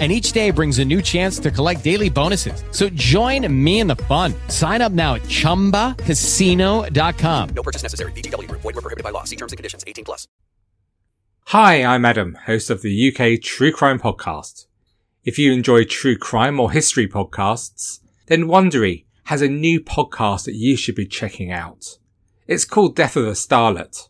and each day brings a new chance to collect daily bonuses. So join me in the fun. Sign up now at ChumbaCasino.com. No purchase necessary. VGW. Void were prohibited by law. See terms and conditions. 18 plus. Hi, I'm Adam, host of the UK True Crime Podcast. If you enjoy true crime or history podcasts, then Wondery has a new podcast that you should be checking out. It's called Death of a Starlet.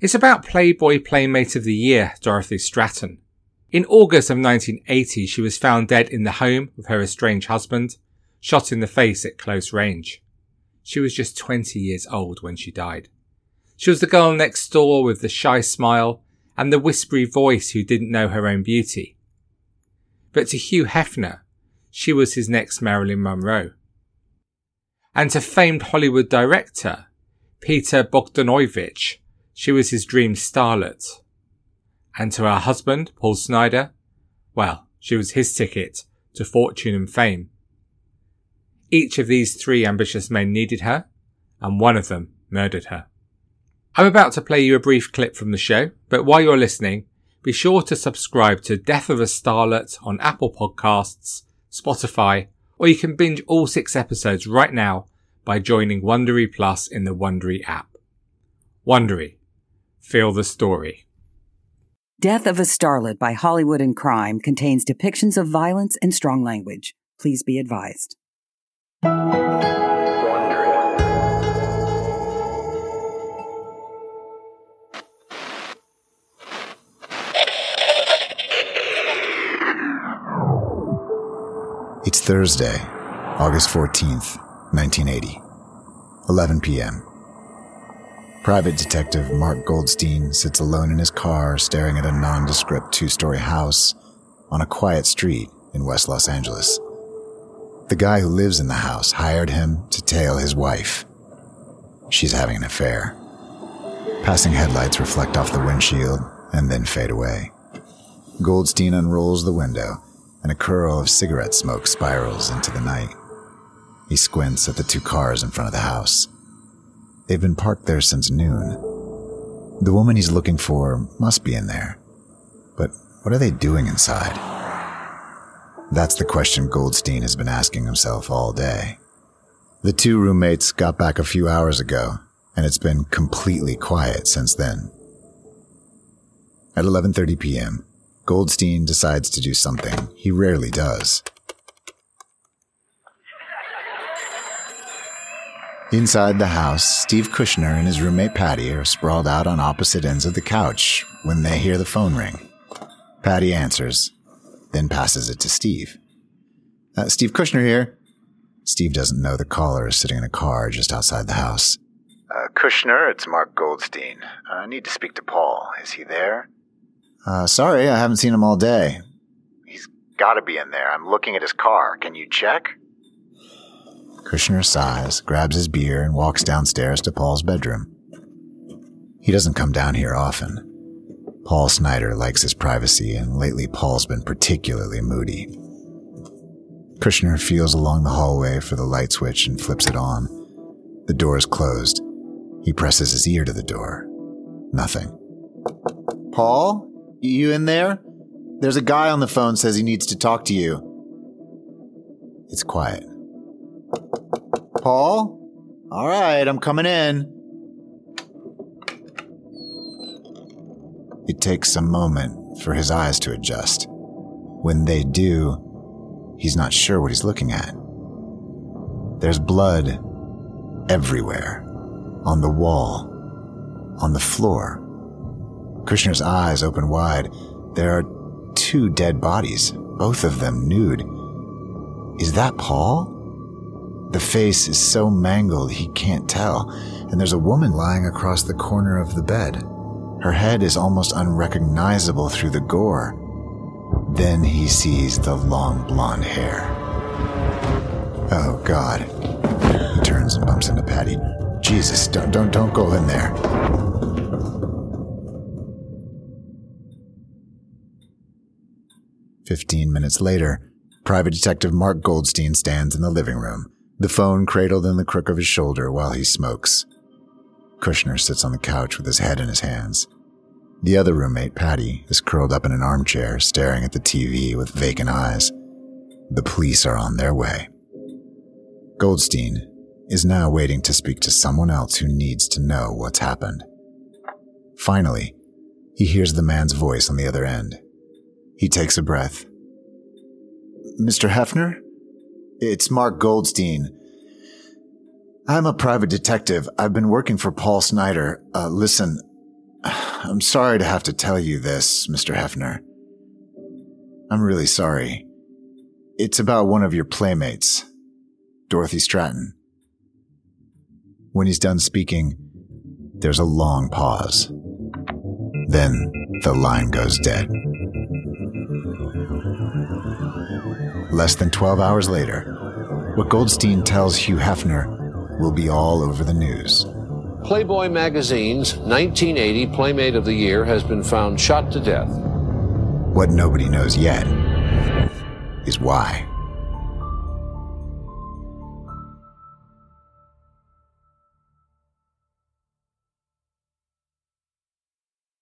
It's about Playboy Playmate of the Year, Dorothy Stratten in August of 1980, she was found dead in the home of her estranged husband, shot in the face at close range. She was just 20 years old when she died. She was the girl next door with the shy smile and the whispery voice who didn't know her own beauty. But to Hugh Hefner, she was his next Marilyn Monroe. And to famed Hollywood director Peter Bogdanovich, she was his dream starlet. And to her husband, Paul Snider, well, she was his ticket to fortune and fame. Each of these three ambitious men needed her, and one of them murdered her. I'm about to play you a brief clip from the show, but while you're listening, be sure to subscribe to Death of a Starlet on Apple Podcasts, Spotify, or you can binge all six episodes right now by joining Wondery Plus in the Wondery app. Wondery. Feel the story. Death of a Starlet by Hollywood and Crime contains depictions of violence and strong language. Please be advised. It's Thursday, August 14th, 1980, 11 p.m. Private Detective Mark Goldstein sits alone in his car staring at a nondescript two story house on a quiet street in West Los Angeles. The guy who lives in the house hired him to tail his wife. She's having an affair. Passing headlights reflect off the windshield and then fade away. Goldstein unrolls the window and a curl of cigarette smoke spirals into the night. He squints at the two cars in front of the house. They've been parked there since noon. The woman he's looking for must be in there. But what are they doing inside? That's the question Goldstein has been asking himself all day. The two roommates got back a few hours ago, and it's been completely quiet since then. At 11:30 p.m., Goldstein decides to do something he rarely does. Inside the house, Steve Kushner and his roommate Patty are sprawled out on opposite ends of the couch when they hear the phone ring. Patty answers, then passes it to Steve. Uh, Steve Kushner here. Steve doesn't know the caller is sitting in a car just outside the house. Uh, Kushner, it's Mark Goldstein. I need to speak to Paul. Is he there? Uh, sorry, I haven't seen him all day. He's gotta be in there. I'm looking at his car. Can you check? Kushner sighs, grabs his beer, and walks downstairs to Paul's bedroom. He doesn't come down here often. Paul Snider likes his privacy, and lately Paul's been particularly moody. Kushner feels along the hallway for the light switch and flips it on. The door is closed. He presses his ear to the door. Nothing. Paul? You in there? There's a guy on the phone says he needs to talk to you. It's quiet. Paul? All right, I'm coming in. It takes a moment for his eyes to adjust. When they do, he's not sure what he's looking at. There's blood everywhere on the wall, on the floor. Kushner's eyes open wide. There are two dead bodies, both of them nude. Is that Paul? The face is so mangled he can't tell, and there's a woman lying across the corner of the bed. Her head is almost unrecognizable through the gore. Then he sees the long blonde hair. Oh God. He turns and bumps into Patty. Jesus, don't don't don't go in there. Fifteen minutes later, Private Detective Mark Goldstein stands in the living room the phone cradled in the crook of his shoulder while he smokes. Kushner sits on the couch with his head in his hands. The other roommate, Patty, is curled up in an armchair, staring at the TV with vacant eyes. The police are on their way. Goldstein is now waiting to speak to someone else who needs to know what's happened. Finally, he hears the man's voice on the other end. He takes a breath. Mr. Hefner? It's Mark Goldstein. I'm a private detective. I've been working for Paul Snider. Uh, listen, I'm sorry to have to tell you this, Mr. Hefner. I'm really sorry. It's about one of your playmates, Dorothy Stratten. When he's done speaking, there's a long pause. Then the line goes dead. Less than 12 hours later, what Goldstein tells Hugh Hefner will be all over the news. Playboy magazine's 1980 Playmate of the Year has been found shot to death. What nobody knows yet is why.